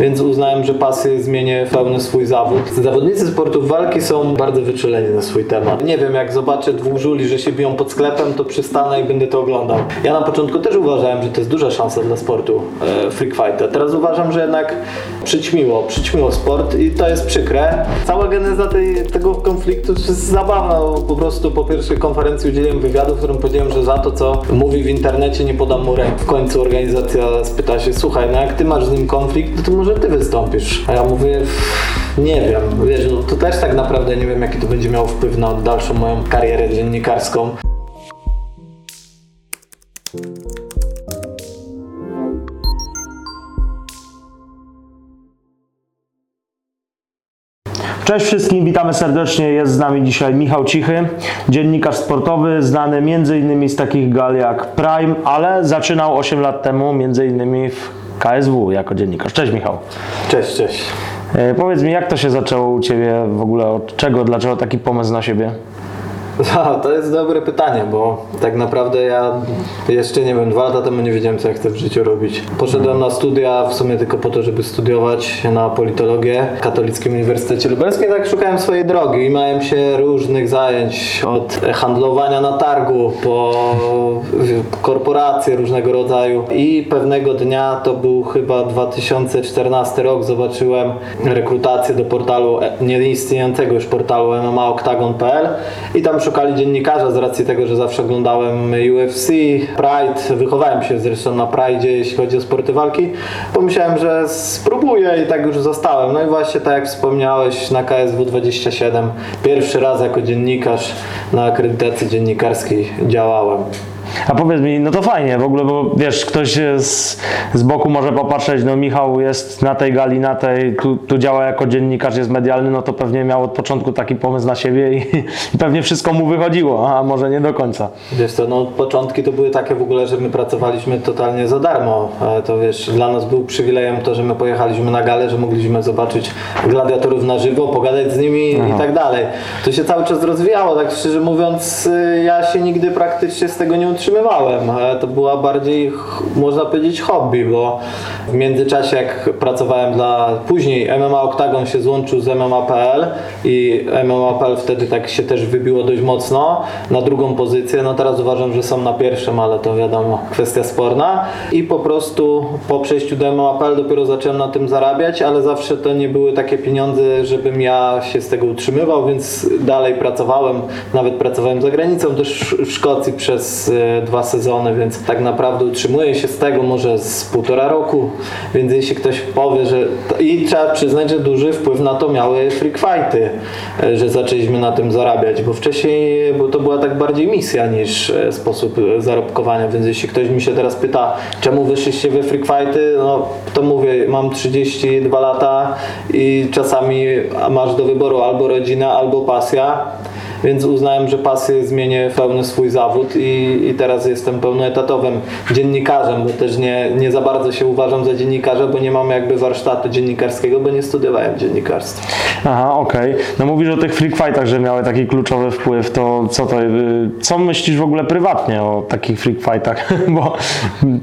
więc uznałem, że pasję zmienię w pełny swój zawód. Zawodnicy sportów walki są bardzo wyczuleni na swój temat. Nie wiem, jak zobaczę dwóch żuli, że się biją pod sklepem, to przystanę i będę to oglądał. Ja na początku też uważałem, że to jest duża szansa dla sportu e, freak fight. A teraz uważam, że jednak przyćmiło, przyćmiło sport i to jest przykre. Cała geneza tej, tego konfliktu jest zabawna. Po prostu po pierwszej konferencji udzieliłem wywiadu, w którym powiedziałem, że za to, co mówi w internecie, nie podam mu ręk. W końcu organizacja spyta się, słuchaj, no jak ty masz z nim konflikt, to może ty wystąpisz. A ja mówię, nie wiem, wiesz, no to też tak naprawdę nie wiem, jaki to będzie miało wpływ na dalszą moją karierę dziennikarską. Cześć wszystkim, witamy serdecznie. Jest z nami dzisiaj Michał Cichy, dziennikarz sportowy, znany m.in. z takich gal jak Prime, ale zaczynał 8 lat temu m.in. w KSW jako dziennikarz. Cześć Michał. Cześć, cześć. E, powiedz mi, jak to się zaczęło u Ciebie w ogóle, od czego, dlaczego taki pomysł na siebie? To jest dobre pytanie, bo tak naprawdę ja jeszcze nie wiem, dwa lata temu nie wiedziałem, co ja chcę w życiu robić. Poszedłem na studia w sumie tylko po to, żeby studiować na politologię w Katolickim Uniwersytecie Lubelskim. Tak szukałem swojej drogi i miałem się różnych zajęć od handlowania na targu po korporacje różnego rodzaju i pewnego dnia, to był chyba 2014 rok, zobaczyłem rekrutację do portalu, e, nieistniejącego już portalu MMA Octagon.pl i tam szukali dziennikarza z racji tego, że zawsze oglądałem UFC, Pride, wychowałem się zresztą na Pride, jeśli chodzi o sporty walki. Pomyślałem, że spróbuję i tak już zostałem. No i właśnie tak jak wspomniałeś na KSW 27, pierwszy raz jako dziennikarz na akredytacji dziennikarskiej działałem. A powiedz mi, no to fajnie w ogóle, bo wiesz, ktoś z, z boku może popatrzeć, no Michał jest na tej gali, na tej, tu, tu działa jako dziennikarz, jest medialny, no to pewnie miał od początku taki pomysł na siebie i, i pewnie wszystko mu wychodziło, a może nie do końca. Wiesz co, no początki to były takie w ogóle, że my pracowaliśmy totalnie za darmo. E, To wiesz, dla nas był przywilejem to, że my pojechaliśmy na galę, że mogliśmy zobaczyć gladiatorów na żywo, pogadać z nimi i tak dalej. To się cały czas rozwijało, tak szczerze mówiąc, y, ja się nigdy praktycznie z tego nie utrzymywałem. E, To była bardziej, można powiedzieć, hobby, bo w międzyczasie jak pracowałem dla, później MMA Octagon się złączył z MMA.pl i MMA.pl wtedy tak się też wybiło dość mocno na drugą pozycję, no teraz uważam, że są na pierwszym, ale to wiadomo, kwestia sporna i po prostu po przejściu do MMA.pl dopiero zacząłem na tym zarabiać, ale zawsze to nie były takie pieniądze, żebym ja się z tego utrzymywał, więc dalej pracowałem, nawet pracowałem za granicą, też w Szkocji przez e, dwa sezony, więc tak naprawdę utrzymuję się z tego może z półtora roku, więc jeśli ktoś powie, że i trzeba przyznać, że duży wpływ na to miały freak fighty, e, że zaczęliśmy na tym zarabiać, bo wcześniej bo to była tak bardziej misja niż e, sposób e, zarobkowania, więc jeśli ktoś mi się teraz pyta, czemu wyszliście we freak fighty, no to mówię, mam 32 lata i czasami masz do wyboru albo rodzina, albo pasja. Więc uznałem, że pasję zmienię w pełny swój zawód i, i teraz jestem pełnoetatowym dziennikarzem, bo też nie, nie za bardzo się uważam za dziennikarza, bo nie mam jakby warsztatu dziennikarskiego, bo nie studiowałem dziennikarstwa. Aha, okej. No mówisz o tych freak fightach, że miały taki kluczowy wpływ, to co to, y, co myślisz w ogóle prywatnie o takich freak fightach? Bo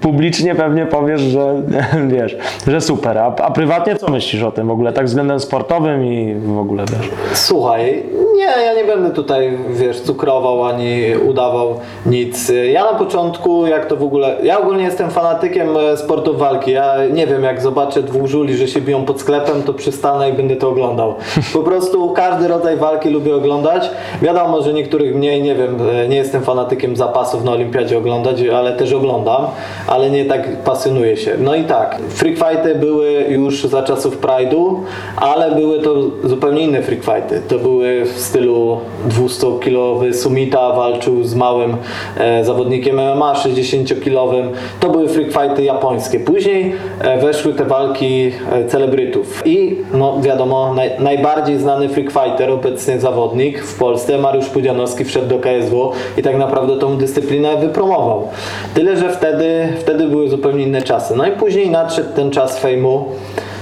publicznie pewnie powiesz, że wiesz, że super, a, a prywatnie co myślisz o tym w ogóle, tak względem sportowym i w ogóle wiesz? Słuchaj, nie, ja nie będę tutaj, wiesz, cukrował ani udawał nic. Ja na początku, jak to w ogóle, ja ogólnie jestem fanatykiem e, sportów walki. Ja nie wiem, jak zobaczę dwóch żuli, że się biją pod sklepem, to przystanę i będę to oglądał. Po prostu każdy rodzaj walki lubię oglądać. Wiadomo, że niektórych mniej, nie wiem, e, nie jestem fanatykiem zapasów na olimpiadzie oglądać, ale też oglądam, ale nie tak pasjonuję się. No i tak, freak fighty były już za czasów Pride'u, ale były to zupełnie inne freak fighty. To były stylu 200-kilowy Sumita walczył z małym e, zawodnikiem MMA 60-kilowym. To były freak fighty japońskie. Później e, weszły te walki e, celebrytów. I no wiadomo, naj, najbardziej znany freak fighter, obecnie zawodnik w Polsce, Mariusz Pudzianowski wszedł do KSW i tak naprawdę tą dyscyplinę wypromował. Tyle, że wtedy, wtedy były zupełnie inne czasy. No i później nadszedł ten czas fejmu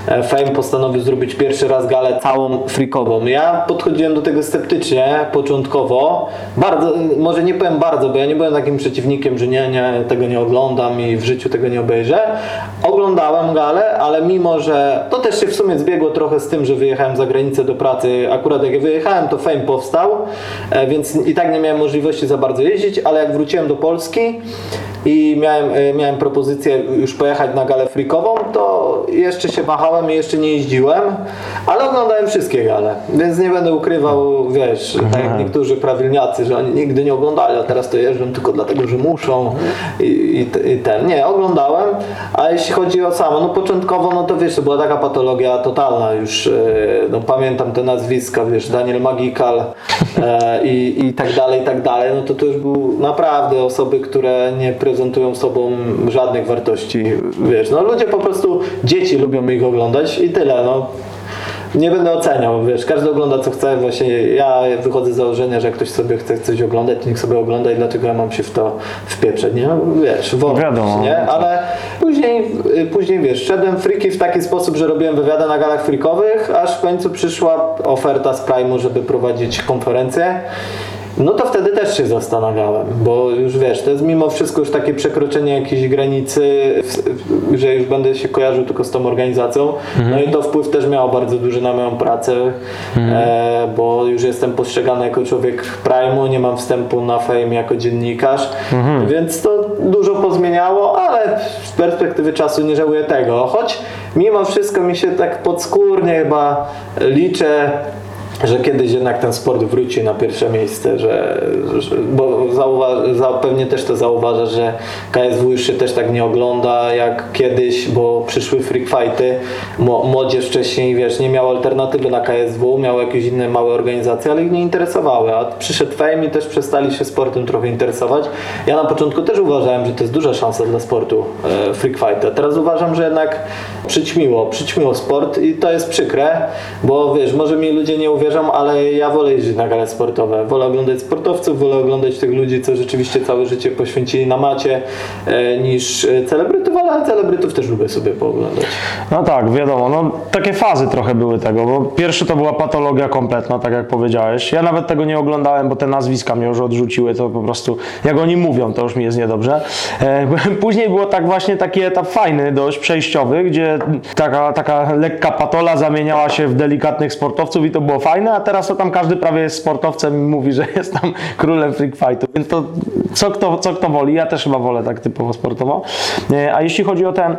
Fame postanowił zrobić pierwszy raz galę całą freakową. Ja podchodziłem do tego sceptycznie, początkowo. Bardzo, może nie powiem bardzo, bo ja nie byłem takim przeciwnikiem, że nie, nie, tego nie oglądam i w życiu tego nie obejrzę. Oglądałem galę, ale mimo, że to też się w sumie zbiegło trochę z tym, że wyjechałem za granicę do pracy. Akurat jak wyjechałem, to Fame powstał, e, więc i tak nie miałem możliwości za bardzo jeździć, ale jak wróciłem do Polski i miałem, e, miałem propozycję już pojechać na galę freakową, to jeszcze się wahałem i jeszcze nie jeździłem, ale oglądałem wszystkie gale, więc nie będę ukrywał, wiesz, tak jak niektórzy prawilniacy, że oni nigdy nie oglądali, a teraz to jeżdżą tylko dlatego, że muszą i, i, i ten. Nie, oglądałem, a jeśli chodzi o samo, no początkowo, no to wiesz, to była taka patologia totalna już, e, no pamiętam te nazwiska, wiesz, Daniel Magikal e, i, i tak dalej, i tak dalej, no to to już był naprawdę osoby, które nie prezentują sobą żadnych wartości, wiesz, no ludzie po prostu, dzieci lubią ich oglądać i tyle, no. Nie będę oceniał, wiesz, każdy ogląda co chce, właśnie ja wychodzę z założenia, że jak ktoś sobie chce coś oglądać, to niech sobie ogląda i dlaczego ja mam się w to wpieprzeć, nie? No, wiesz, wolno, Wiadomo. nie? Ale później, y, później, wiesz, szedłem friki w taki sposób, że robiłem wywiady na galach frikowych, aż w końcu przyszła oferta z Prime'u, żeby prowadzić konferencję. No to wtedy też się zastanawiałem, bo już wiesz, to jest mimo wszystko już takie przekroczenie jakiejś granicy, że już będę się kojarzył tylko z tą organizacją. No i to wpływ też miało bardzo duży na moją pracę, e, bo już jestem postrzegany jako człowiek Prime'u, nie mam wstępu na fame jako dziennikarz, więc to dużo pozmieniało, ale z perspektywy czasu nie żałuję tego. Choć mimo wszystko mi się tak podskórnie chyba liczę że kiedyś jednak ten sport wróci na pierwsze miejsce, że, że bo zauwa- za, pewnie też to zauważa, że KSW już się też tak nie ogląda jak kiedyś, bo przyszły freak fighty, młodzież wcześniej, wiesz, nie miała alternatywy na KSW, miała jakieś inne małe organizacje, ale ich nie interesowały, a przyszedł Fame i też przestali się sportem trochę interesować. Ja na początku też uważałem, że to jest duża szansa dla sportu e, freak fighter. Teraz uważam, że jednak przyćmiło, przyćmiło sport i to jest przykre, bo wiesz, może mi ludzie nie uwierzą, ale ja wolę jeździć na gale sportowe. Wolę oglądać sportowców, wolę oglądać tych ludzi, co rzeczywiście całe życie poświęcili na macie, e, niż e, celebrytów, ale celebrytów też lubię sobie pooglądać. No tak, wiadomo, no takie fazy trochę były tego, bo pierwszy to była patologia kompletna, tak jak powiedziałeś. Ja nawet tego nie oglądałem, bo te nazwiska mnie już odrzuciły, to po prostu, jak oni mówią, to już mi jest niedobrze. E, później było tak właśnie taki etap fajny, dość przejściowy, gdzie taka, taka lekka patola zamieniała się w delikatnych sportowców i to było fajne, a teraz to tam każdy prawie jest sportowcem i mówi, że jest tam królem freak fightu, więc to co kto, co kto woli, ja też chyba wolę tak typowo sportowo. E, A jeśli chodzi o ten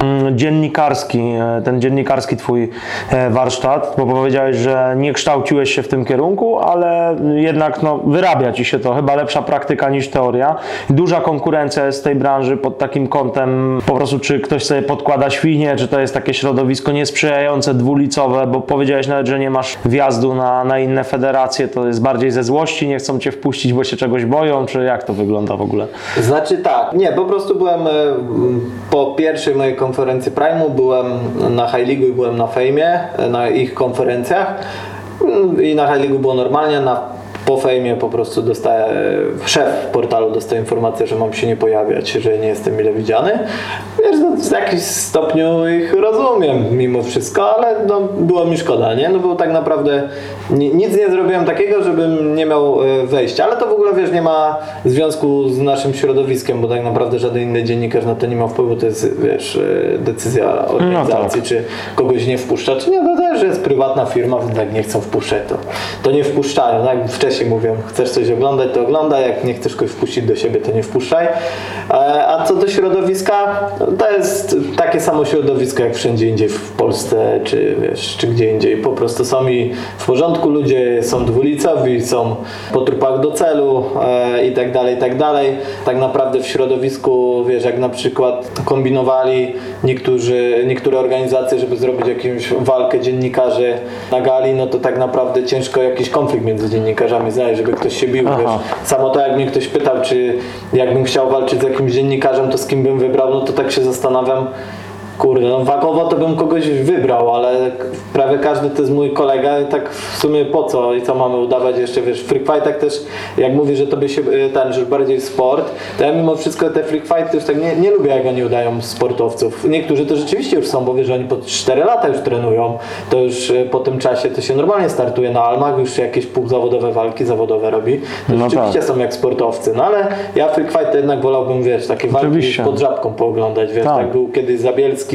mm, dziennikarski, e, ten dziennikarski twój e, warsztat, bo powiedziałeś, że nie kształciłeś się w tym kierunku, ale jednak no, wyrabia ci się to, chyba lepsza praktyka niż teoria. Duża konkurencja jest w tej branży pod takim kątem po prostu, czy ktoś sobie podkłada świnie, czy to jest takie środowisko niesprzyjające, dwulicowe, bo powiedziałeś nawet, że nie masz wjazdu na, na inne federacje, to jest bardziej ze złości, nie chcą cię wpuścić, bo się czegoś boją, czy jak to wygląda w ogóle? Znaczy tak, nie, po prostu byłem e, po pierwszej mojej konferencji Prime'u, byłem na High League i byłem na Fejmie, e, na ich konferencjach Mm, i na High League było normalnie, na po fejmie po prostu dostaję, szef portalu dostaje informację, że mam się nie pojawiać, że nie jestem mile widziany. Wiesz, no, w jakimś stopniu ich rozumiem mimo wszystko, ale no, było mi szkoda, nie? No bo tak naprawdę ni- nic nie zrobiłem takiego, żebym nie miał e, wejścia, ale to w ogóle wiesz, nie ma związku z naszym środowiskiem, bo tak naprawdę żaden inny dziennikarz na to nie ma wpływu, to jest wiesz, e, decyzja organizacji, tak. czy kogoś nie wpuszcza, czy nie, to też jest prywatna firma, więc jak nie chcą wpuszczać, to, to nie wpuszczają. Tak jak wcześniej mówią, chcesz coś oglądać, to oglądaj, jak nie chcesz kogoś wpuścić do siebie, to nie wpuszczaj. E, A co do środowiska, to jest takie samo środowisko jak wszędzie indziej w Polsce, czy wiesz, czy gdzie indziej. Po prostu są i w porządku ludzie, są dwulicowi, są po trupach do celu e, i tak dalej, i tak dalej. Tak naprawdę w środowisku, wiesz, jak na przykład kombinowali niektórzy, niektóre organizacje, żeby zrobić jakąś walkę dziennikarzy na gali, no to tak naprawdę ciężko jakiś konflikt między dziennikarzami znaleźć, żeby ktoś się bił. Samo to jak mnie ktoś pytał, czy jakbym chciał walczyć z jakimś dziennikarzem, to z kim bym wybrał, no to tak się zastanawiam, Kurde, no wakowo to bym kogoś wybrał, ale prawie każdy to jest mój kolega i tak w sumie po co i co mamy udawać jeszcze, wiesz, w freak fightach też, jak mówisz, że tobie się y, ten, że bardziej sport, to ja mimo wszystko te freak fighty już tak nie, nie lubię, jak oni udają sportowców. Niektórzy to rzeczywiście już są, bo wiesz, że oni po 4 lata już trenują, to już y, po tym czasie to się normalnie startuje na almach, już jakieś półzawodowe walki zawodowe robi, to No rzeczywiście tak. są jak sportowcy, no ale ja freak fight to jednak wolałbym, wiesz, takie walki Oczywiście. pod żabką pooglądać, wiesz, Tak. tak był kiedyś Zabielski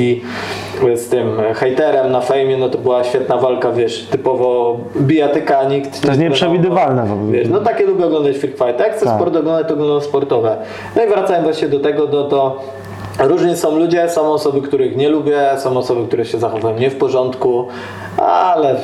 z tym hejterem na fejmie, no to była świetna walka, wiesz, typowo bijatyka, nikt To jest nie nieprzewidywalne w ogóle. Wiesz, no takie lubię oglądać freak fight. Jak chcę Tak. sport oglądać, to oglądam sportowe. No i wracając właśnie do tego, no to różni są ludzie, są osoby, których nie lubię, są osoby, które się zachowują nie w porządku, ale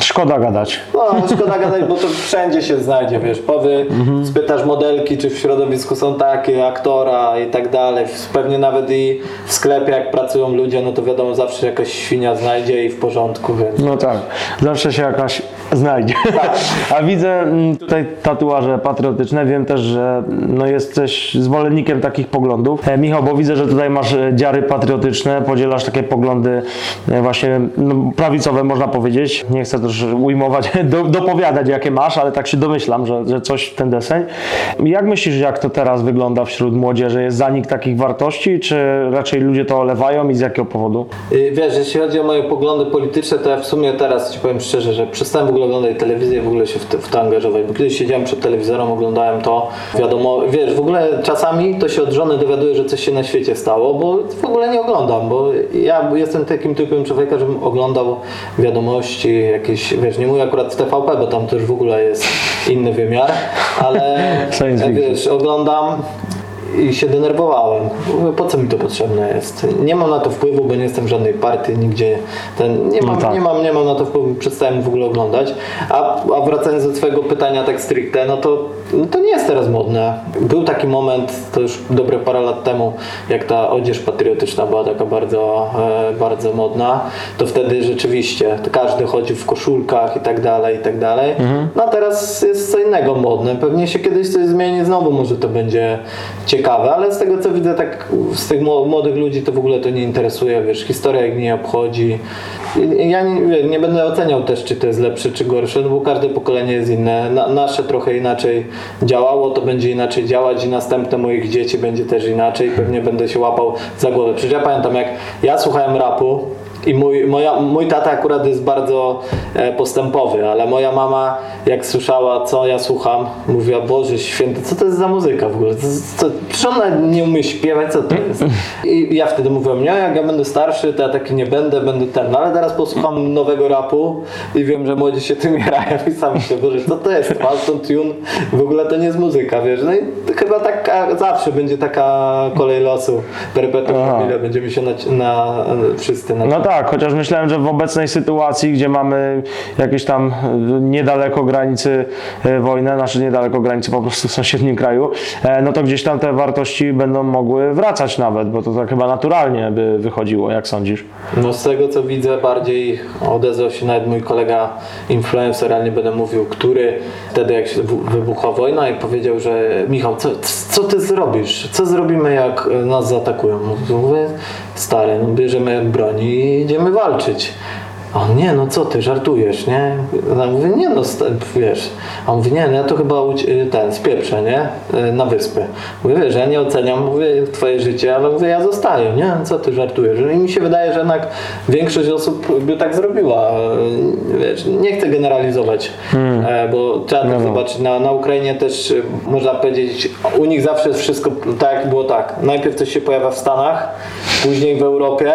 Szkoda gadać. no, szkoda gadać, bo to wszędzie się znajdzie, wiesz, powy, Mhm. spytasz modelki, czy w środowisku są takie, aktora i tak dalej, pewnie nawet i w sklepie jak pracują ludzie, no to wiadomo, zawsze jakaś świnia znajdzie i w porządku, więc... No tak, zawsze się jakaś znajdzie. A widzę mm, tutaj tatuaże patriotyczne. Wiem też, że no jesteś zwolennikiem takich poglądów. E, Michał, bo widzę, że tutaj masz e, dziary patriotyczne, podzielasz takie poglądy e, właśnie no, prawicowe, można powiedzieć. Nie chcę też ujmować, do, dopowiadać jakie masz, ale tak się domyślam, że, że coś w ten deseń. Jak myślisz, jak to teraz wygląda wśród młodzieży? Jest zanik takich wartości, czy raczej ludzie to olewają i z jakiego powodu? Y, Wiesz, jeśli chodzi o moje poglądy polityczne, to ja w sumie teraz ci powiem szczerze, że przestałem w ogóle oglądać telewizję w ogóle się w to, w to angażować, bo kiedyś siedziałem przed telewizorem, oglądałem to, wiadomo, wiesz, w ogóle czasami to się od żony dowiaduję, że coś się na świecie stało, bo w ogóle nie oglądam, bo ja jestem takim typem człowieka, żebym oglądał wiadomości jakieś, wiesz, nie mówię akurat w TVP, bo tam też w ogóle jest inny wymiar, ale wiesz, oglądam i się denerwowałem. Mówię, po co mi to potrzebne jest? Nie mam na to wpływu, bo nie jestem w żadnej partii, nigdzie. Ten, nie, mam, tak. nie, mam, nie mam na to wpływu, przestałem w ogóle oglądać. A, a wracając do Twojego pytania tak stricte, no to, no to nie jest teraz modne. Był taki moment, to już dobre parę lat temu, jak ta odzież patriotyczna była taka bardzo, e, bardzo modna, to wtedy rzeczywiście każdy chodził w koszulkach i tak dalej, i tak dalej. No a teraz jest co innego modne. Pewnie się kiedyś coś zmieni, znowu może to będzie ciekawe, ale z tego co widzę, tak z tych mło- młodych ludzi to w ogóle to nie interesuje, wiesz, historia ich nie obchodzi. Ja nie, nie będę oceniał też, czy to jest lepsze, czy gorsze, no bo każde pokolenie jest inne. Na, nasze trochę inaczej działało, to będzie inaczej działać i następne moich dzieci będzie też inaczej. Pewnie będę się łapał za głowę. Przecież ja pamiętam, jak ja słuchałem rapu, i mój, moja, mój tata akurat jest bardzo e, postępowy, ale moja mama, jak słyszała, co ja słucham, mówiła, Boże święty, co to jest za muzyka w ogóle? Co, co, czy ona nie umie śpiewać? Co to jest? I ja wtedy mówiłem, nie, jak ja będę starszy, to ja taki nie będę, będę ten. No, ale teraz posłucham nowego rapu i wiem, że młodzi się tym jarają i sam myślę, Boże, co to jest? Falston Tune? W ogóle to nie jest muzyka, wiesz? No i chyba taka, zawsze będzie taka kolej losu. Perpetuum mobile, będziemy się na, na wszyscy na No tak, chociaż myślałem, że w obecnej sytuacji, gdzie mamy jakieś tam e, niedaleko granicy e, wojnę, znaczy niedaleko granicy po prostu w sąsiednim kraju, e, no to gdzieś tam te wartości będą mogły wracać nawet, bo to tak chyba naturalnie by wychodziło, jak sądzisz? No z tego co widzę bardziej odezwał się nawet mój kolega influencer, ale nie będę mówił, który wtedy jak się wybuchła wojna i powiedział, że Michał, co, co ty zrobisz? Co zrobimy jak nas zaatakują? Mówię, stary, no bierzemy broń i idziemy walczyć. A on, nie, no co ty, żartujesz, nie? Ja mówię, nie no, wiesz. A on mówi, nie, no ja to chyba uci- ten, spieprzę, nie? Y, Na wyspę. Mówię, wiesz, ja nie oceniam, mówię, twoje życie, ale mówię, ja zostaję, nie? Co ty żartujesz? I mi się wydaje, że jednak większość osób by tak zrobiła. Y, Wiesz, nie chcę generalizować, e, bo trzeba No, no. zobaczyć. Na, na Ukrainie też y, można powiedzieć, u nich zawsze jest wszystko tak, jak było tak. Najpierw coś się pojawia w Stanach, później w Europie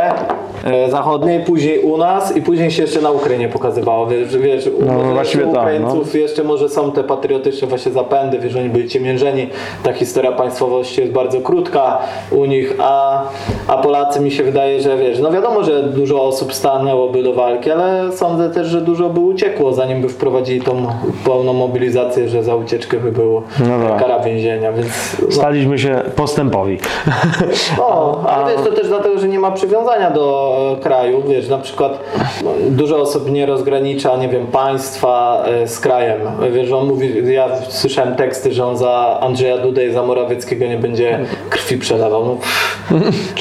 Zachodniej, później u nas i później się jeszcze na Ukrainie pokazywało. Wiesz, wiesz No, właściwie u tak, Ukraińców jeszcze może są te patriotyczne właśnie zapędy, wiesz, oni byli ciemiężeni. Ta historia państwowości jest bardzo krótka u nich, a, a Polacy mi się wydaje, że wiesz, no wiadomo, że dużo osób stanęłoby do walki, ale sądzę też, że dużo by uciekło, zanim by wprowadzili tą pełną mobilizację, że za ucieczkę by było No tak. kara więzienia, więc no, Staliśmy się postępowi. no, ale wiesz, to też dlatego, że nie ma przywiązania do e, kraju, wiesz, na przykład no, dużo osób nie rozgranicza, nie wiem, państwa e, z krajem. Wiesz, on mówi, ja słyszałem teksty, że on za Andrzeja Dudę i za Morawieckiego nie będzie krwi przelewał. No,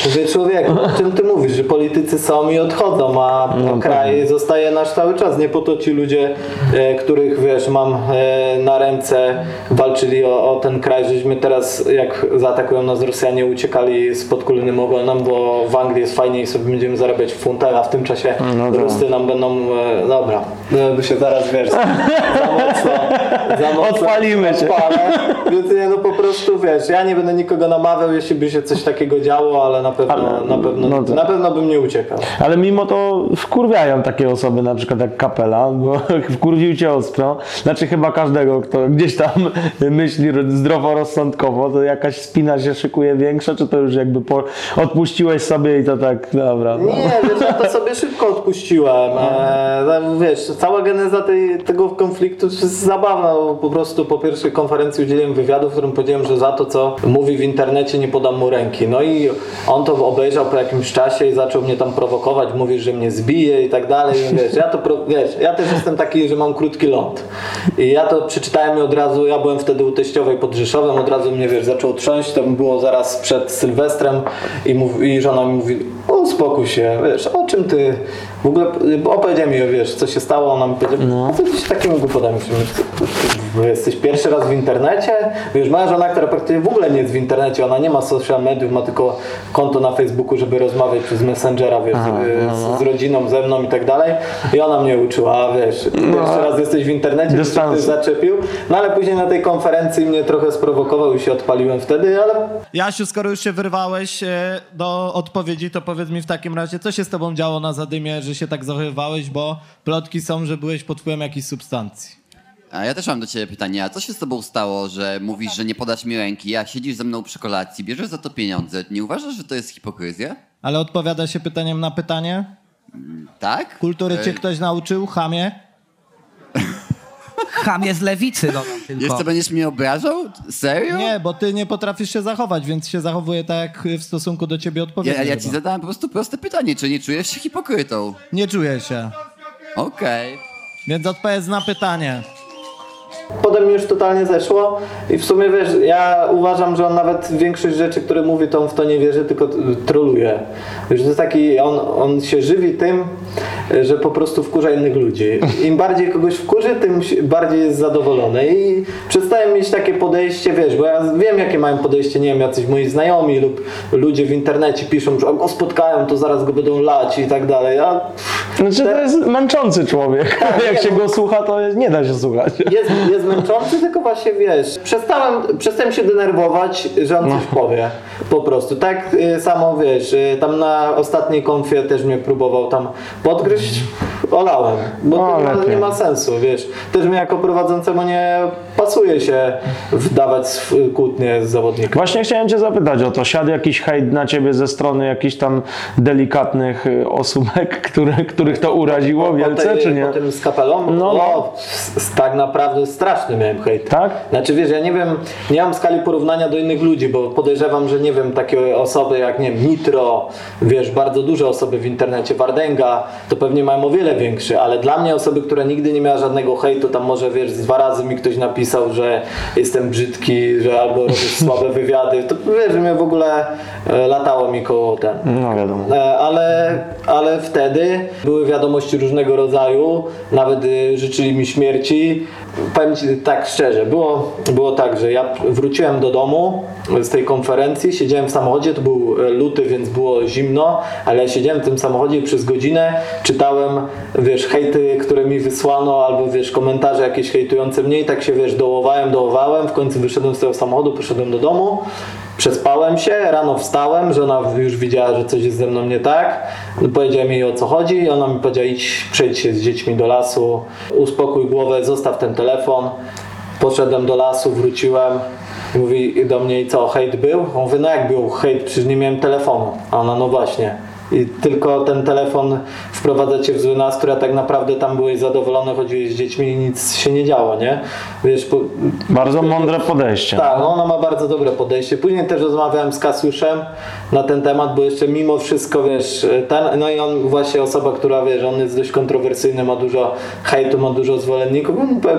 mówię, człowieku, o czym ty mówisz, że politycy są i odchodzą, a kraj zostaje nasz cały czas. Nie po to ci ludzie, e, których, wiesz, mam e, na ręce, walczyli o, o ten kraj, żeśmy teraz, jak zaatakują nas Rosjanie, uciekali z podkulnym ogonem, bo w Anglii jest fajnie i sobie będziemy zarabiać w funtach, a w tym czasie No. Rusy nam będą, e, dobra, no, by się zaraz, wiesz, za mocno, za mocno Odpalimy cię. odpalę. Więc nie, no po prostu, wiesz, ja nie będę nikogo namawiał, jeśli by się coś takiego działo, ale na pewno, Ale- na pewno, no to- na pewno bym nie uciekał. Ale mimo to wkurwiają takie osoby, na przykład jak kapela, bo wkurwił cię ostro. Znaczy chyba każdego, kto gdzieś tam myśli zdroworozsądkowo, to jakaś spina się szykuje większa, czy to już jakby po, odpuściłeś sobie i to tak, dobra. No. Nie, wiesz, ja to sobie szybko odpuściłem. E, wiesz, cała geneza tej, tego konfliktu jest zabawna. Po prostu po pierwszej konferencji udzieliłem wywiadu, w którym powiedziałem, że za to, co mówi w internecie, nie podam mu ręki. No i on to obejrzał po jakimś czasie i zaczął mnie tam prowokować, mówi, że mnie zbije i tak dalej. I wiesz, ja to, wiesz, ja też jestem taki, że mam krótki ląd. I ja to przeczytałem i od razu, ja byłem wtedy u teściowej pod Rzeszowem, od razu mnie, wiesz, zaczął trząść, to było zaraz przed Sylwestrem i, mów, i żona mi mówi, uspokój się, wiesz, o czym ty, w ogóle opowiedział mi, wiesz, co się stało, ona mi powiedziała, no. co ty się takimi głupotami Wy jesteś pierwszy raz w internecie, wiesz, moja żona, która praktycznie w ogóle nie jest w internecie, ona nie ma social mediów, ma tylko konto na Facebooku, żeby rozmawiać przez Messengera, wiesz, z, z rodziną, ze mną i tak dalej. I ona mnie uczyła, a wiesz, pierwszy raz jesteś w internecie, to ktoś zaczepił, no ale później na tej konferencji mnie trochę sprowokował i się odpaliłem wtedy, ale Jasiu, skoro już się wyrwałeś e, do odpowiedzi, to powiedz mi w takim razie, co się z tobą działo na zadymie, że się tak zachowywałeś, bo plotki są, że byłeś pod wpływem jakiejś substancji. A ja też mam do ciebie pytanie, a co się z tobą stało, że mówisz, że nie podasz mi ręki, a siedzisz ze mną przy kolacji, bierzesz za to pieniądze. Nie uważasz, że to jest hipokryzja? Ale odpowiada się pytaniem na pytanie? Tak? Kultury cię E, ktoś nauczył, chamie? Chamie z lewicy dodam tylko. Jeszcze będziesz mnie obrażał? Serio? Nie, bo ty nie potrafisz się zachować, więc się zachowuje tak jak w stosunku do ciebie Ja, odpowiednio. ja ci zadałem po prostu proste pytanie, czy nie czujesz się hipokrytą? Nie czuję się. Okej. Więc odpowiedz na pytanie. Potem mi już totalnie zeszło i w sumie wiesz, ja uważam, że on nawet większość rzeczy, które mówi, to on w to nie wierzy, tylko troluje. Wiesz, to jest taki, on, on się żywi tym, że po prostu wkurza innych ludzi. Im bardziej kogoś wkurzy, tym bardziej jest zadowolony i przestaje mieć takie podejście, wiesz, bo ja wiem jakie mają podejście, nie wiem, jacyś moi znajomi lub ludzie w internecie piszą, że go spotkają, to zaraz go będą lać i tak dalej, a Znaczy to jest męczący człowiek. Jak nie, się no. go słucha, to nie da się słuchać. jest, jest męczący, tylko właśnie wiesz, przestałem, przestałem się denerwować, że on coś powie. Po prostu. Tak y, samo wiesz, y, tam na ostatniej konfie też mnie próbował tam podgryźć, olałem, bo No, to nie nie ma sensu, wiesz. Też mi jako prowadzącemu nie pasuje się wdawać kłótnie z zawodnikiem. Właśnie chciałem cię zapytać o to. Siadł jakiś hejt na ciebie ze strony jakichś tam delikatnych y, osóbek, które, których to uraziło wielce, tej, czy nie? Po tym z kapelą? No, No, tak naprawdę straszny miałem hejt. Tak? Znaczy wiesz, ja nie wiem, nie mam skali porównania do innych ludzi, bo podejrzewam, że nie wiem, takie osoby jak nie wiem, Nitro, wiesz, bardzo duże osoby w internecie, Wardenga, to pewnie mają o wiele większy, ale dla mnie osoby, która nigdy nie miała żadnego hejtu, tam może wiesz, dwa razy mi ktoś napisał, że jestem brzydki, że albo robię słabe wywiady, to wiesz, że mnie w ogóle e, latało mi koło ten. No wiadomo. E, ale, ale wtedy były wiadomości różnego rodzaju, nawet y, życzyli mi śmierci. Powiem Ci tak szczerze, było, było tak, że ja wróciłem do domu z tej konferencji, siedziałem w samochodzie, to był e, luty, więc było zimno, ale siedziałem w tym samochodzie przez godzinę czytałem, wiesz, hejty, które mi wysłano, albo wiesz, komentarze jakieś hejtujące mnie i tak się, wiesz, dołowałem, dołowałem, w końcu wyszedłem z tego samochodu, poszedłem do domu, Przespałem się, rano wstałem, żona już widziała, że coś jest ze mną nie tak. Powiedziałem jej o co chodzi ona mi powiedziała idź, przejdź się z dziećmi do lasu, uspokój głowę, zostaw ten telefon. Poszedłem do lasu, wróciłem. Mówi do mnie, co, hejt był? Mówię, no jak był hejt, przecież nie miałem telefonu. A ona, no właśnie. I tylko ten telefon wprowadza cię w zły nastrój, a tak naprawdę tam byłeś zadowolony, chodziłeś z dziećmi i nic się nie działo, nie? Wiesz, po, Bardzo mądre podejście. tak, no ona ma bardzo dobre podejście. Później też rozmawiałem z Kasiuszem na ten temat, bo jeszcze mimo wszystko, wiesz, ten, no i on właśnie osoba, która, wiesz, on jest dość kontrowersyjny, ma dużo hejtu, ma dużo zwolenników,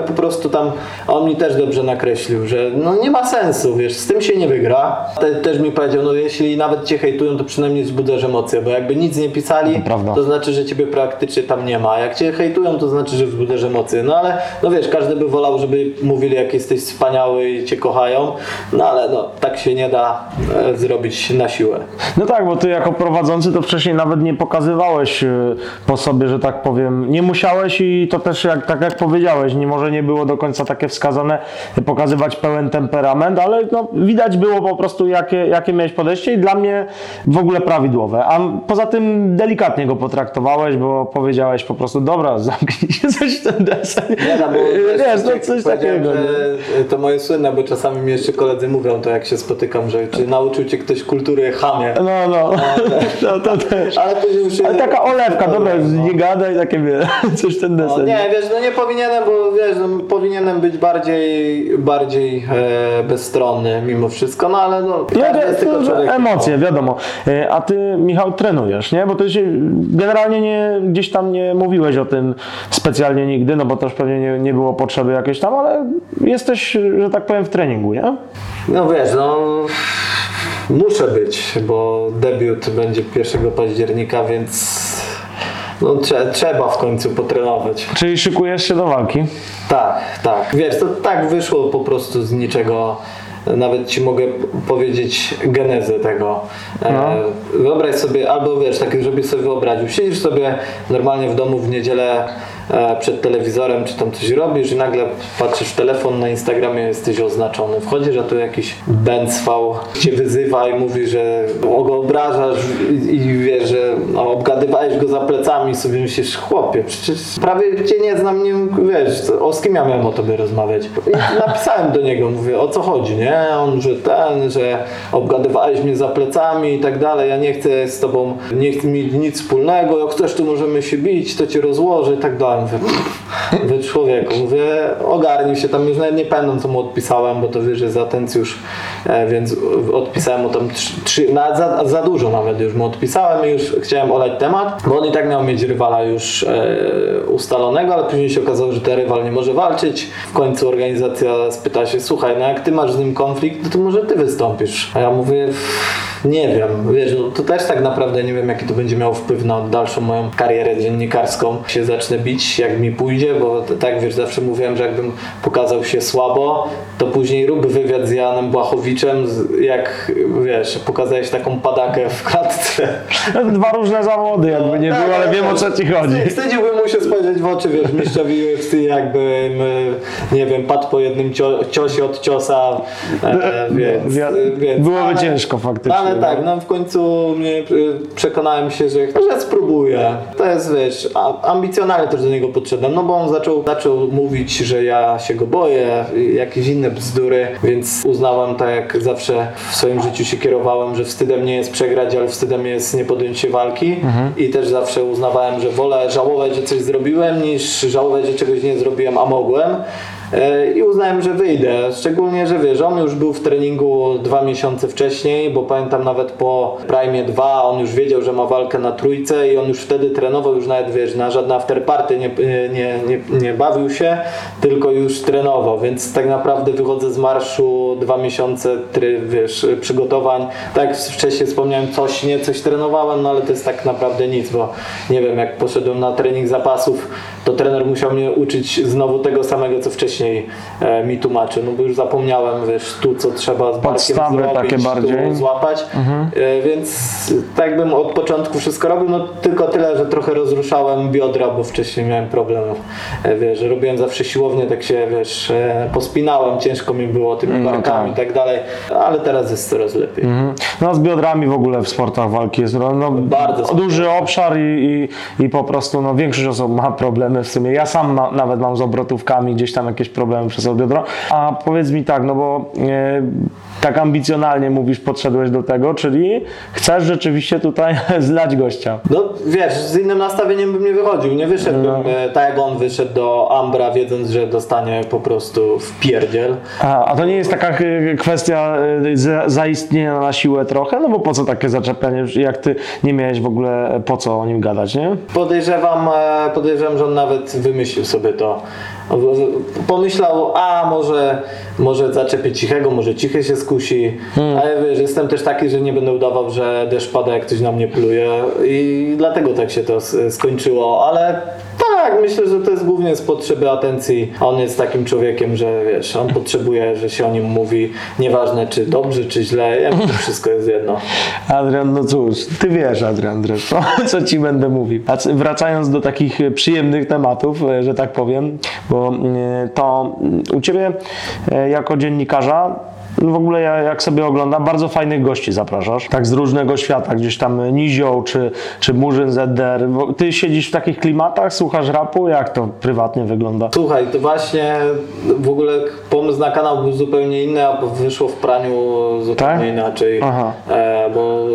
po, prostu tam, on mi też dobrze nakreślił, że no nie ma sensu, wiesz, z tym się nie wygra. Te, też mi powiedział, no jeśli nawet cię hejtują, to przynajmniej wzbudzasz emocje, bo jakby nic nie pisali, To prawda. to znaczy, że ciebie praktycznie tam nie ma. Jak cię hejtują, to znaczy, że wzbudzasz emocje. No ale, no wiesz, każdy by wolał, żeby mówili, jak jesteś wspaniały i cię kochają, no ale no, tak się nie da e, zrobić na siłę. No tak, bo ty jako prowadzący to wcześniej nawet nie pokazywałeś y, po sobie, że tak powiem. Nie musiałeś i to też jak, tak jak powiedziałeś, nie może nie było do końca takie wskazane y, pokazywać pełen temperament, ale no, widać było po prostu jakie, jakie miałeś podejście i dla mnie w ogóle prawidłowe. A poza tym delikatnie go potraktowałeś, bo powiedziałeś po prostu, dobra, zamknij się coś w ten desen. Nie, no, bo Wiesz, no coś takiego. że to moje słynne, bo czasami mi jeszcze koledzy mówią to, jak się spotykam, że czy nauczył cię ktoś kultury chamie. No, no, no to też. Ale później już Ale taka olewka, dobra, No. nie gadaj, takie wie, coś ten No, desen. nie, wiesz, no nie powinienem, bo wiesz, no, powinienem być bardziej, bardziej e, bezstronny mimo wszystko, no ale no, No to, jest tylko to, człowiek. emocje, wiadomo. E, A ty, Michał, trenujesz, nie? Bo ty się generalnie nie, gdzieś tam nie mówiłeś o tym specjalnie nigdy, no bo też pewnie nie, nie było potrzeby jakiejś tam, ale jesteś, że tak powiem, w treningu, nie? No wiesz, no muszę być, bo debiut będzie 1 października, więc no, trze- trzeba w końcu potrenować. Czyli szykujesz się do walki? Tak, tak. Wiesz, to tak wyszło po prostu z niczego. Nawet ci mogę powiedzieć genezę tego. E, wyobraź sobie, albo wiesz, tak żebyś sobie wyobraził. Siedzisz sobie normalnie w domu w niedzielę przed telewizorem, czy tam coś robisz i nagle patrzysz w telefon, na Instagramie jesteś oznaczony. Wchodzisz, a tu jakiś bęcwał cię wyzywa i mówi, że go obrażasz i, i że no, obgadywałeś go za plecami i sobie myślisz, chłopie, przecież prawie cię nie znam, nie, wiesz, o z kim ja miałem o tobie rozmawiać. I napisałem do niego, mówię, o co chodzi, nie? On, że ten, że obgadywałeś mnie za plecami i tak dalej, ja nie chcę z tobą, nie chcę mieć nic wspólnego, jak chcesz, to możemy się bić, to cię rozłożę i tak dalej. Wy człowieku, mówię, ogarnij się, tam już nawet nie pamiętam co mu odpisałem, bo to wiesz, jest atencjusz, e, więc odpisałem mu tam trzy, trzy nawet za, za dużo nawet już mu odpisałem i już chciałem olać temat, bo on i tak miał mieć rywala już e, ustalonego, ale później się okazało, że ten rywal nie może walczyć. W końcu organizacja spyta się, słuchaj, no jak ty masz z nim konflikt, no to może ty wystąpisz. A ja mówię, nie wiem, wiesz, no to też tak naprawdę nie wiem, jaki to będzie miało wpływ na dalszą moją karierę dziennikarską. Się zacznę bić, jak mi pójdzie, bo tak, wiesz, zawsze mówiłem, że jakbym pokazał się słabo, to później rób wywiad z Janem Błachowiczem, jak, wiesz, pokazałeś taką padakę w klatce. No, to dwa różne zawody, jakby nie Tak, było, ale wiem o co ci chodzi. Wstydziłbym mu się spojrzeć w oczy, wiesz, mistrzowi UFC, jakbym, e, nie wiem, padł po jednym cio, ciosie od ciosa, e, więc, Wi- więc byłoby ciężko faktycznie, Ale no. tak, no w końcu mnie, e, przekonałem się, że, że spróbuję. To jest, wiesz, a, ambicjonalnie też do niego podszedłem, no bo on zaczął, zaczął mówić, że ja się go boję, jakieś inne bzdury, więc uznałem tak jak zawsze w swoim życiu się kierowałem, że wstydem nie jest przegrać, ale wstydem jest nie podjąć się walki i też zawsze uznawałem, że wolę żałować, że coś zrobiłem, niż żałować, że czegoś nie zrobiłem, a mogłem. E, I uznałem, że wyjdę. Szczególnie, że wiesz, on już był w treningu dwa miesiące wcześniej, bo pamiętam nawet po Prime 2 on już wiedział, że ma walkę na trójce i on już wtedy trenował, już nawet wiesz, na żadne afterparty nie, nie, nie, nie bawił się, tylko już trenował, więc tak naprawdę wychodzę z marszu dwa miesiące try, wiesz, przygotowań. Tak jak wcześniej wspomniałem, coś nie, coś trenowałem, no ale to jest tak naprawdę nic, bo nie wiem, jak poszedłem na trening zapasów, to trener musiał mnie uczyć znowu tego samego, co wcześniej e, mi tłumaczy, no bo już zapomniałem, wiesz, tu co trzeba z barkiem Podstawy zrobić, takie bardziej. Mhm. tu złapać, e, więc tak bym od początku wszystko robił, no tylko tyle, że trochę rozruszałem biodra, bo wcześniej miałem problem, e, wiesz, robiłem zawsze siłownię, tak się, wiesz, e, pospinałem, ciężko mi było tymi No barkami i tak. tak dalej, ale teraz jest coraz lepiej. Mhm. No z biodrami w ogóle w sportach walki jest no, Bardzo duży obszar i, i, i po prostu no, większość osób ma problemy w sumie. Ja sam ma, nawet mam z obrotówkami gdzieś tam jakieś jakieś problemy przez biodro. A powiedz mi tak, no bo e, tak ambicjonalnie mówisz, podszedłeś do tego, czyli chcesz rzeczywiście tutaj zlać gościa. No wiesz, z innym nastawieniem bym nie wychodził. Nie wyszedłbym e, tak jak on wyszedł do Ambra, wiedząc, że dostanie po prostu w pierdziel. A, a to nie jest taka e, kwestia e, za- zaistnienia na siłę trochę? No bo po co takie zaczepianie, jak ty nie miałeś w ogóle po co o nim gadać, nie? Podejrzewam, podejrzewam, że on nawet wymyślił sobie to. Pomyślał, a może, może zaczepię cichego, może cichy się skusi, ale wiesz, jestem też taki, że nie będę udawał, że deszcz pada, jak ktoś na mnie pluje i dlatego tak się to skończyło, ale tak, myślę, że to jest głównie z potrzeby atencji. On jest takim człowiekiem, że wiesz, on potrzebuje, że się o nim mówi, nieważne czy dobrze, czy źle, jemu to wszystko jest jedno. Adrian, no cóż, ty wiesz, Adrian, zresztą, co ci będę mówił. A wracając do takich e, przyjemnych tematów, e, że tak powiem, bo e, to mm, u ciebie e, jako dziennikarza w ogóle ja, jak sobie oglądam, bardzo fajnych gości zapraszasz, tak z różnego świata, gdzieś tam Nizioł czy, czy Murzyn ZDR. Ty siedzisz w takich klimatach, słuchasz rapu, jak to prywatnie wygląda? Słuchaj, to właśnie w ogóle pomysł na kanał był zupełnie inny, a wyszło w praniu zupełnie Tak? inaczej. Aha. E, bo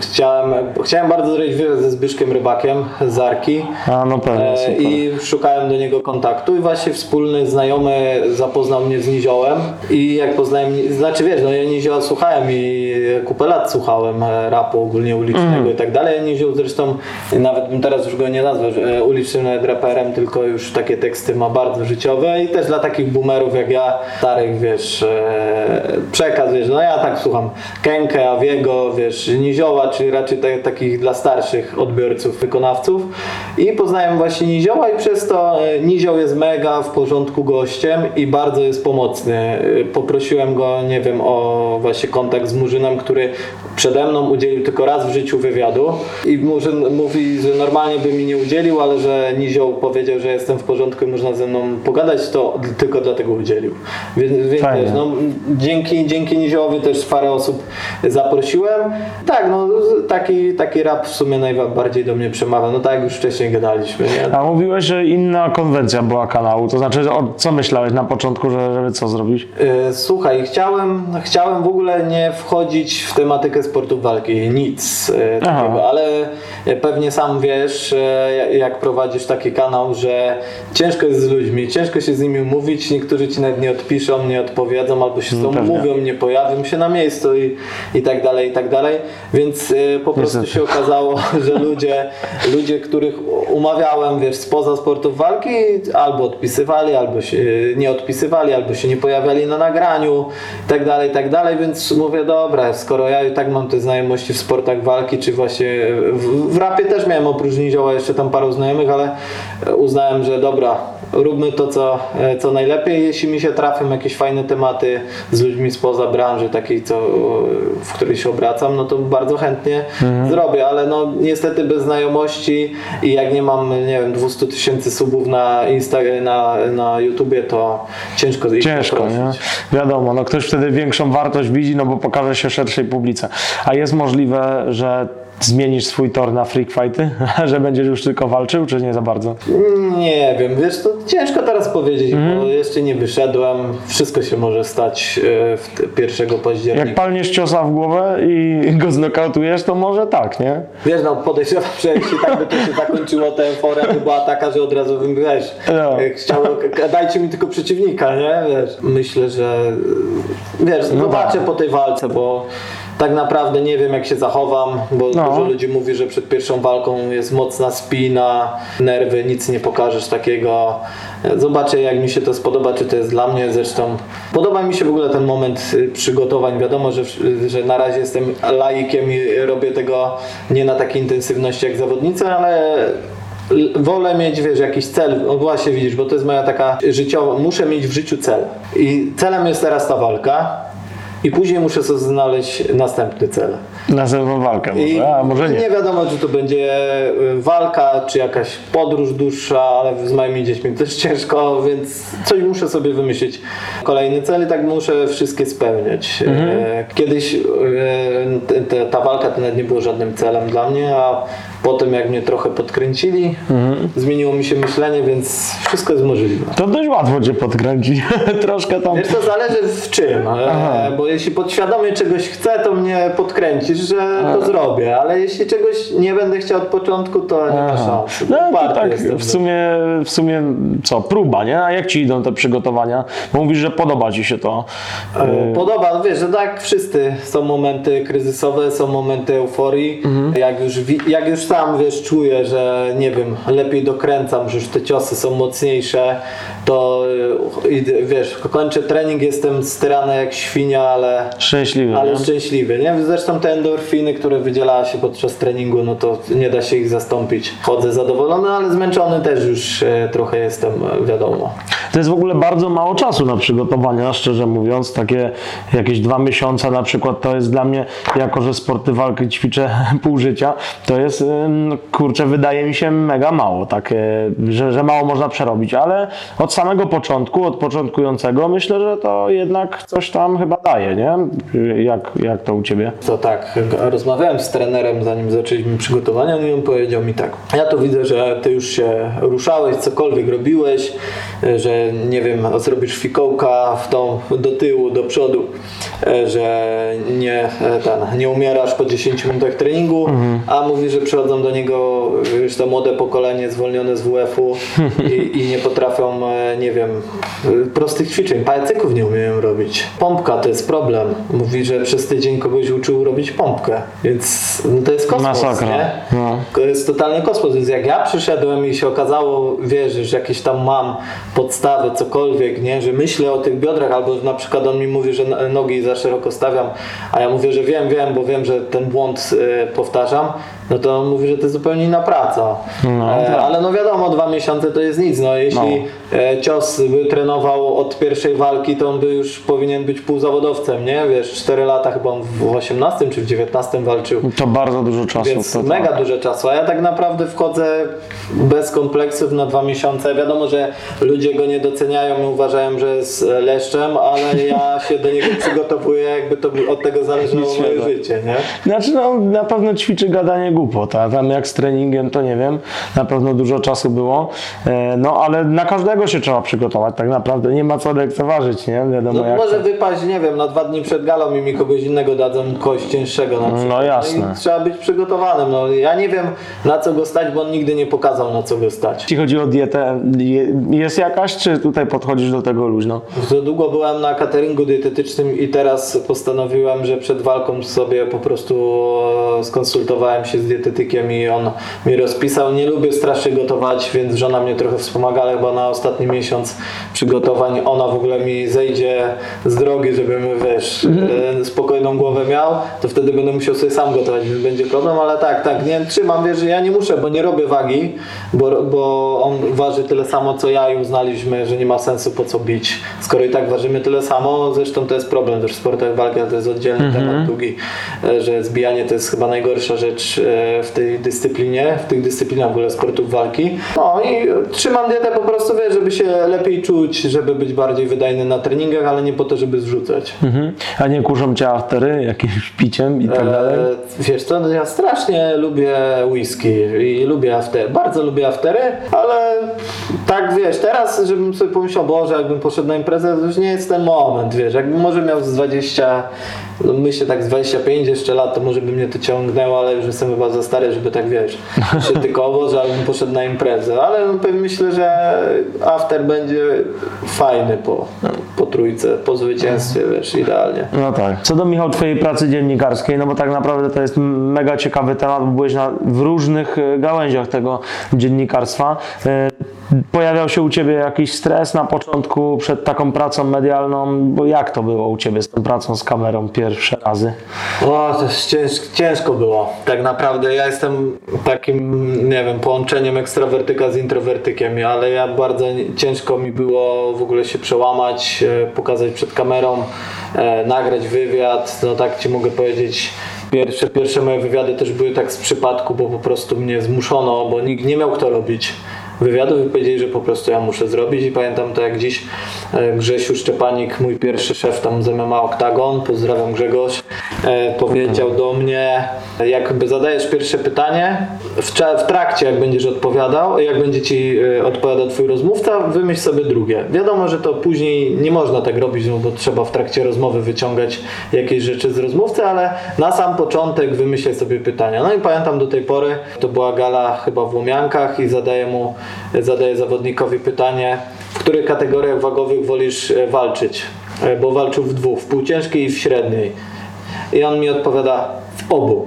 chciałem, chciałem bardzo zrobić wywiad ze Zbyszkiem Rybakiem z Arki. A no pewnie, E. I szukałem do niego kontaktu i właśnie wspólny znajomy zapoznał mnie z Niziołem i jak poznałem, znaczy wiesz, no ja Nizioła słuchałem i kupę lat słuchałem e, rapu ogólnie ulicznego Mhm. i tak dalej. Nizioł zresztą, nawet bym teraz już go nie nazwał e, ulicznym nawet raperem, tylko już takie teksty ma bardzo życiowe i też dla takich boomerów jak ja, starych wiesz, e, przekaz, wiesz, no ja tak słucham Kenkę, Awiego, wiesz, Nizioła, czyli raczej te, takich dla starszych odbiorców, wykonawców i poznałem właśnie Nizioła i przez to Nizioł jest mega w porządku gościem i bardzo jest pomocny. Poprosiłem go, nie wiem, o właśnie kontakt z Murzynem, który przede mną udzielił tylko raz w życiu wywiadu i Murzyn mówi, że normalnie by mi nie udzielił, ale że Nizioł powiedział, że jestem w porządku i można ze mną pogadać, to tylko dlatego udzielił. Więc, więc wiesz, no, dzięki, dzięki Niziołowi też parę osób zaprosiłem. Tak, no taki, taki rap w sumie najbardziej do mnie przemawia. No tak jak już wcześniej gadaliśmy, nie? A mówiłeś, że inna konwencja była kanału, to znaczy, o, co myślałeś na początku, że, żeby co zrobić? E, Słuchaj, chciałem, chciałem w ogóle nie wchodzić w tematykę sportu walki, nic e, Aha. takiego, ale pewnie sam wiesz, e, jak prowadzisz taki kanał, że ciężko jest z ludźmi, ciężko się z nimi umówić, niektórzy ci nawet nie odpiszą, nie odpowiedzą, albo się z tobą pewnie. mówią, nie pojawią się na miejscu i, i tak dalej, i tak dalej, więc e, po prostu Niestety. się okazało, że ludzie, ludzie, których umawiałem, wiesz, spoza sportów walki, albo odpisywali, albo się nie odpisywali, albo się nie pojawiali na nagraniu, tak dalej, tak dalej, więc mówię, dobra, skoro ja i tak mam te znajomości w sportach walki, czy właśnie w, w rapie też miałem oprócz Nizioła jeszcze tam paru znajomych, ale uznałem, że dobra, róbmy to, co, co najlepiej, jeśli mi się trafią jakieś fajne tematy z ludźmi spoza branży, takiej, co, w której się obracam, no to bardzo chętnie zrobię, ale no niestety bez znajomości i jak nie mam, nie wiem, 200 tysięcy subów na Insta, na, na YouTubie, to ciężko ich Ciężko, nie? Wiadomo, no ktoś wtedy większą wartość widzi, no bo pokaże się szerszej publice. A jest możliwe, że zmienisz swój tor na freak fighty? że będziesz już tylko walczył, czy nie za bardzo? Nie wiem, wiesz, to ciężko teraz powiedzieć, Mhm. bo jeszcze nie wyszedłem. Wszystko się może stać e, w te- 1 Jak października. palniesz ciosa w głowę i go znokautujesz, to może tak, nie? Wiesz, no podejrzewam, że jeśli tak by to się zakończyło, to euforia by była taka, że od razu bym, wiesz, No. e, chciał, k- dajcie mi tylko przeciwnika, nie? Wiesz, myślę, że wiesz, No zobaczę tak. po tej walce, bo tak naprawdę nie wiem, jak się zachowam, bo No. dużo ludzi mówi, że przed pierwszą walką jest mocna spina, nerwy, nic nie pokażesz takiego. Zobaczę, jak mi się to spodoba, czy to jest dla mnie. Zresztą podoba mi się w ogóle ten moment y, przygotowań. Wiadomo, że, że na razie jestem laikiem i robię tego nie na takiej intensywności jak zawodnicy, ale wolę mieć, wiesz, jakiś cel. No właśnie widzisz, bo to jest moja taka życiowa. Muszę mieć w życiu cel. I celem jest teraz ta walka. I później muszę sobie znaleźć następny cel. Następną walkę może, a może nie. Nie wiadomo, czy to będzie y, walka, czy jakaś podróż dłuższa, ale z moimi dziećmi też ciężko, więc coś muszę sobie wymyślić. Kolejny cel i tak muszę wszystkie spełniać. Mhm. E, Kiedyś te- ta walka to nawet nie było żadnym celem dla mnie, a potem jak mnie trochę podkręcili, Mhm. zmieniło mi się myślenie, więc wszystko jest możliwe. To dość łatwo cię podkręcić. Troszkę tam. Wiesz, to zależy w czym, e, bo jeśli podświadomie czegoś chcę, to mnie że to zrobię, ale jeśli czegoś nie będę chciał od początku, to nie ma szans. No to tak w sumie, w sumie co, próba, nie? A jak ci idą te przygotowania? Bo mówisz, że podoba ci się to. E, Podoba, wiesz, że tak wszyscy są momenty kryzysowe, są momenty euforii. Jak, już, jak już sam wiesz, czuję, że nie wiem, lepiej dokręcam, że już te ciosy są mocniejsze, to e, wiesz, kończę trening, jestem styrany jak świnia, ale Szczęśliwy, Ale nie? szczęśliwy, nie? Zresztą te endorfiny, które wydzielała się podczas treningu, no to nie da się ich zastąpić. Chodzę zadowolony, ale zmęczony też już e, trochę jestem, e, wiadomo. To jest w ogóle bardzo mało czasu na przygotowania, szczerze mówiąc. Takie jakieś dwa miesiące na przykład to jest dla mnie, jako że sporty walki ćwiczę pół życia, to jest, kurczę, wydaje mi się mega mało, tak, e, że, że mało można przerobić, ale od samego początku, od początkującego myślę, że to jednak coś tam chyba daje, nie? Jak, jak to u Ciebie? To tak, rozmawiałem z trenerem zanim zaczęliśmy przygotowania no i on powiedział mi tak, ja to widzę, że ty już się ruszałeś, cokolwiek robiłeś, że nie wiem, zrobisz fikołka w tą, do tyłu, do przodu, e, że nie, e, ten, nie umierasz po 10 minutach treningu, a mówi, że przychodzą do niego już to młode pokolenie zwolnione z WF-u i, i nie potrafią, e, nie wiem, prostych ćwiczeń, pajacyków nie umieją robić. Pompka to jest problem. Mówi, że przez tydzień kogoś uczył robić pompkę, więc no to jest kosmos, Masakra. nie? No. To jest totalny kosmos, więc jak ja przyszedłem i się okazało, wiesz, że jakieś tam mam podstawy, cokolwiek, nie, że myślę o tych biodrach, albo na przykład on mi mówi, że n- nogi za szeroko stawiam, a ja mówię, że wiem, wiem, bo wiem, że ten błąd e, powtarzam, no to on mówi, że to jest zupełnie inna praca. No, e, tak. ale no wiadomo, dwa miesiące to jest nic, no jeśli e, cios by trenował od pierwszej walki, to on by już powinien być półzawodowcem, nie, wiesz, 4 lata chyba on w 18 czy w 19 walczył. To bardzo dużo czasu. Więc to, mega tak. dużo czasu, a ja tak naprawdę wchodzę bez kompleksów na dwa miesiące. Wiadomo, że ludzie go nie doceniają i uważają, że jest e, leszczem, ale ja się do niego przygotowuję, jakby to od tego zależało moje życie, nie? Znaczy, no, na pewno ćwiczy gadanie głupot, a tam jak z treningiem, to nie wiem, na pewno dużo czasu było, e, no ale na każdego się trzeba przygotować, tak naprawdę nie ma co lekceważyć, nie? Wiadomo No może to. wypaść, nie wiem, na dwa dni przed galą i mi kogoś innego dadzą kość cięższego na przykład. No jasne. i trzeba być przygotowanym. No, ja nie wiem na co go stać, bo on nigdy nie pokazał na co go stać. Jeśli chodzi o dietę, je- jest jakaś, czy tutaj podchodzisz do tego luźno? Za długo byłem na cateringu dietetycznym i teraz postanowiłem, że przed walką sobie po prostu skonsultowałem się z dietetykiem i on mi rozpisał. Nie lubię strasznie gotować, więc żona mnie trochę wspomaga, ale chyba na ostatni miesiąc przygotowań ona w ogóle mi zejdzie z drogi, żebym wiesz, e, spokojną głowę miał, to wtedy będę musiał sobie sam gotować, więc będzie problem, ale tak, tak, nie trzymam, wiesz, że ja nie muszę, bo nie robię wagi, bo, bo on waży tyle samo co ja i uznaliśmy, że nie ma sensu po co bić, skoro i tak ważymy tyle samo, zresztą to jest problem też w sportach walki, to jest oddzielny temat długi, e, że zbijanie to jest chyba najgorsza rzecz e, w tej dyscyplinie, w tych dyscyplinach w ogóle sportów walki. No i trzymam dietę po prostu, wiesz, żeby się lepiej czuć, żeby być bardziej wydajny na treningach, ale nie po to, żeby zrzucać. Mhm. A nie kurzą cię aftery, jakimś piciem i tak dalej? E, wiesz co, no ja strasznie lubię whisky i lubię aftery, bardzo lubię aftery, ale tak wiesz, teraz żebym sobie pomyślał, Boże, jakbym poszedł na imprezę, to już nie jest ten moment, wiesz, jakbym może miał z 20, no myślę tak z 25 jeszcze lat, to może by mnie to ciągnęło, ale już jestem chyba za stary, żeby tak wiesz, się tylko o Boże, ale bym poszedł na imprezę, ale no, pewnie myślę, że after będzie fajny po, po trójce, po zwycięstwie, wiesz, idealnie. No tak. Co do Michał Twojej pracy dziennikarskiej, no bo tak naprawdę to jest mega ciekawy temat, bo byłeś na, w różnych e, gałęziach tego dziennikarstwa. Pojawiał się u Ciebie jakiś stres na początku przed taką pracą medialną, bo jak to było u Ciebie z tą pracą z kamerą pierwsze razy? O, to jest cięż, ciężko było. Tak naprawdę ja jestem takim, nie wiem, połączeniem ekstrawertyka z introwertykiem, ale ja bardzo ciężko mi było w ogóle się przełamać, e, pokazać przed kamerą, e, nagrać wywiad, no tak Ci mogę powiedzieć. Pierwsze, pierwsze moje wywiady też były tak z przypadku, bo po prostu mnie zmuszono, bo nikt nie miał kto robić wywiadów i powiedzieli, że po prostu ja muszę zrobić i pamiętam to jak dziś e, Grzesiu Szczepanik, mój pierwszy szef tam z MMA Octagon, pozdrawiam Grzegorz, e, powiedział do mnie, jakby zadajesz pierwsze pytanie, w, trakcie jak będziesz odpowiadał, jak będzie ci e, odpowiadał twój rozmówca, wymyśl sobie drugie. Wiadomo, że to później nie można tak robić, no bo trzeba w trakcie rozmowy wyciągać jakieś rzeczy z rozmówcy, ale na sam początek wymyślaj sobie pytania. No i pamiętam do tej pory, to była gala chyba w Łomiankach i zadaję mu, zadaję zawodnikowi pytanie, w których kategoriach wagowych wolisz e, walczyć? E, Bo walczył w dwóch, w półciężkiej i w średniej. I on mi odpowiada w obu.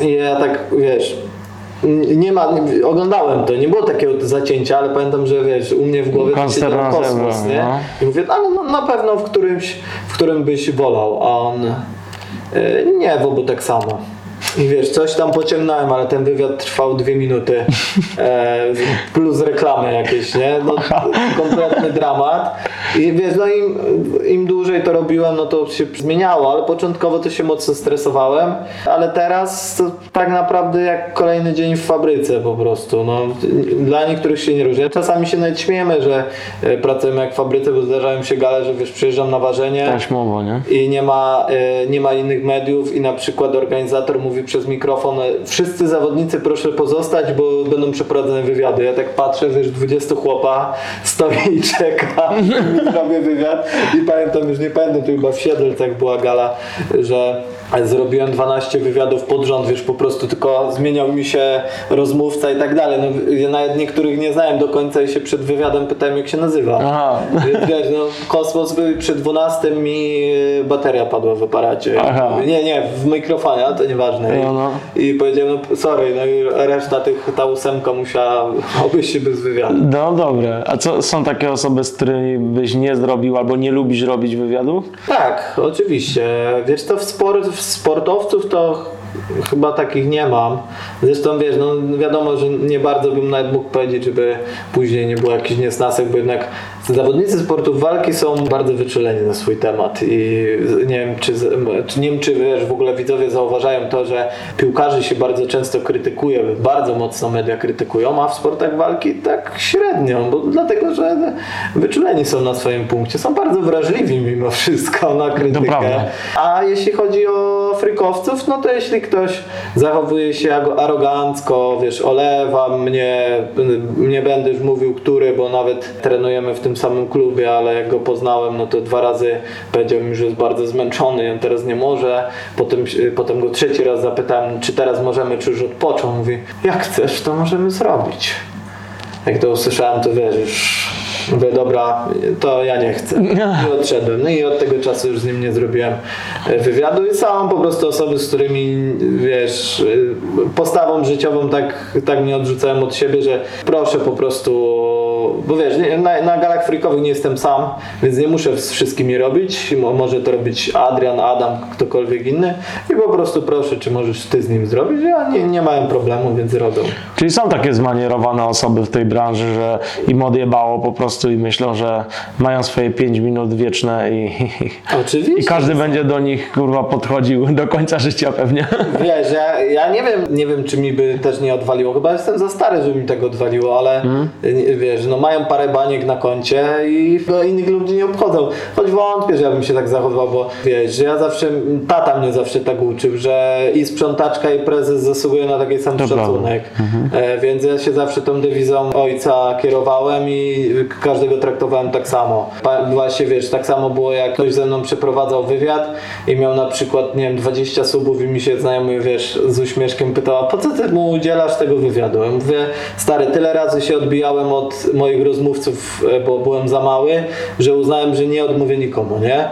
I ja tak, wiesz, nie ma, oglądałem to, nie było takiego zacięcia, ale pamiętam, że wiesz, u mnie w głowie to siedział Konsternacja kosmos, nie? no. I mówię, ale no, na pewno w którymś, w którym byś wolał, a on e, nie, w obu tak samo. I wiesz, coś tam pociągnąłem, ale ten wywiad trwał dwie minuty, e, plus reklamy jakieś, nie? No, kompletny dramat. I wiesz, no im, im dłużej to robiłem, no to się zmieniało, ale początkowo to się mocno stresowałem, ale teraz to tak naprawdę jak kolejny dzień w fabryce po prostu, no. Dla niektórych się nie różni. Czasami się nawet śmiejemy, że e, pracujemy jak w fabryce, bo zdarzają się gale, że wiesz, przyjeżdżam na ważenie, Taśmowo, nie? i nie ma, e, nie ma innych mediów i na przykład organizator mówi przez mikrofon wszyscy zawodnicy proszę pozostać, bo będą przeprowadzone wywiady. Ja tak patrzę, wiesz, 20 chłopa stoi i czeka, robię wywiad i pamiętam, już nie pamiętam, to chyba w Siedlcach była gala, że zrobiłem 12 wywiadów pod rząd, wiesz, po prostu tylko zmieniał mi się rozmówca i tak dalej. No, ja nawet niektórych nie znałem do końca i się przed wywiadem pytałem, jak się nazywa. Aha. Wiesz, no, kosmos był przy 12 mi y, bateria padła w aparacie. Aha. Nie, nie, w mikrofonie, ale to nieważne. I, No, no. I powiedziałem, no sorry, no i reszta tych, ta ósemka musiała obejść się bez wywiadu. No dobre. A co są takie osoby, z którymi byś nie zrobił albo nie lubisz robić wywiadów? Tak, oczywiście. Wiesz, to w, sport, w sportowców to chyba takich nie mam. Zresztą wiesz, no wiadomo, że nie bardzo bym nawet mógł powiedzieć, żeby później nie było jakichś niesnasek, bo jednak zawodnicy sportów walki są bardzo wyczuleni na swój temat i nie wiem, czy, czy nie wiem, czy wiesz, w ogóle widzowie zauważają to, że piłkarzy się bardzo często krytykuje, bardzo mocno media krytykują, a w sportach walki tak średnio, bo dlatego, że wyczuleni są na swoim punkcie, są bardzo wrażliwi mimo wszystko na krytykę. A jeśli chodzi o frykowców, no to jeśli ktoś zachowuje się arogancko, wiesz, olewa mnie, nie będę już mówił który, bo nawet trenujemy w tym samym klubie, ale jak go poznałem, no to dwa razy powiedział mi, że jest bardzo zmęczony on teraz nie może. Potem, potem go trzeci raz zapytałem, czy teraz możemy, czy już odpoczął. Mówi, jak chcesz, to możemy zrobić. Jak to usłyszałem, to wiesz, już mówię, dobra, to ja nie chcę. I odszedłem. No i od tego czasu już z nim nie zrobiłem e, wywiadu i są po prostu osoby, z którymi, wiesz, e, postawą życiową tak, tak mnie odrzucałem od siebie, że proszę po prostu, bo wiesz, na, na galach freakowych nie jestem sam, więc nie muszę z wszystkimi robić. Mo- Może to robić Adrian, Adam, ktokolwiek inny i po prostu proszę, czy możesz ty z nim zrobić? Ja nie, nie mają problemu, więc robią. Czyli są takie zmanierowane osoby w tej branży, że im odjebało po prostu i myślą, że mają swoje 5 minut wieczne i, Oczywiście. i każdy będzie do nich kurwa podchodził do końca życia pewnie. Wiesz, ja, ja nie wiem, nie wiem, czy mi by też nie odwaliło. Chyba jestem za stary, żeby mi tego odwaliło, ale nie- wiesz, no mają parę baniek na koncie i no, innych ludzi nie obchodzą. Choć wątpię, że ja bym się tak zachowywał, bo wiesz, że ja zawsze, tata mnie zawsze tak uczył, że i sprzątaczka i prezes zasługuje na taki sam To szacunek. E, więc ja się zawsze tą dewizą ojca kierowałem i każdego traktowałem tak samo. Właśnie wiesz, tak samo było jak ktoś ze mną przeprowadzał wywiad i miał na przykład, nie wiem, 20 subów i mi się znajomy, wiesz, z uśmieszkiem pytała, po co ty mu udzielasz tego wywiadu? Ja mówię, stary, tyle razy się odbijałem od moich rozmówców, e, bo byłem za mały, że uznałem, że nie odmówię nikomu, nie?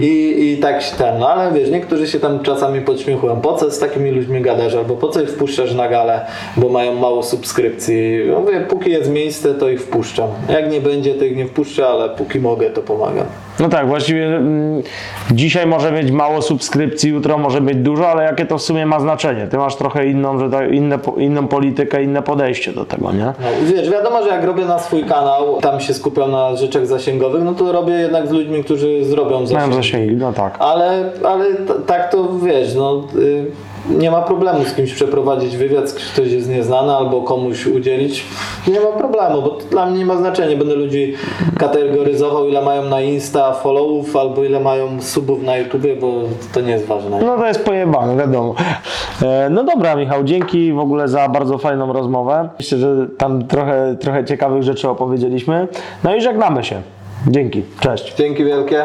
I, I tak się ten, no ale wiesz, niektórzy się tam czasami podśmiechują, po co z takimi ludźmi gadasz, albo po co ich wpuszczasz na galę, bo mają mało subskrypcji. Ja Mówię, póki jest miejsce, to ich wpuszczam. Jak nie będzie, to ich nie wpuszczę, ale póki mogę, to pomagam. No tak, właściwie mm, dzisiaj może mieć mało subskrypcji, jutro może mieć dużo, ale jakie to w sumie ma znaczenie? Ty masz trochę inną, że tak, inne, inną politykę, inne podejście do tego, nie? No, wiesz, wiadomo, że jak robię na swój kanał, tam się skupiam na rzeczach zasięgowych, no to robię jednak z ludźmi, którzy zrobią Mają zasięgi. no tak. Ale, ale tak to wiesz, no y, nie ma problemu z kimś przeprowadzić wywiad, ktoś jest nieznany albo komuś udzielić. Nie ma problemu, bo to dla mnie nie ma znaczenia. Będę ludzi kategoryzował, ile mają na Insta followów albo ile mają subów na YouTubie, bo to nie jest ważne. No to jest pojebane, wiadomo. E, No dobra, Michał, dzięki w ogóle za bardzo fajną rozmowę. Myślę, że tam trochę, trochę ciekawych rzeczy opowiedzieliśmy. No i żegnamy się. Dzięki, cześć. Dzięki wielkie.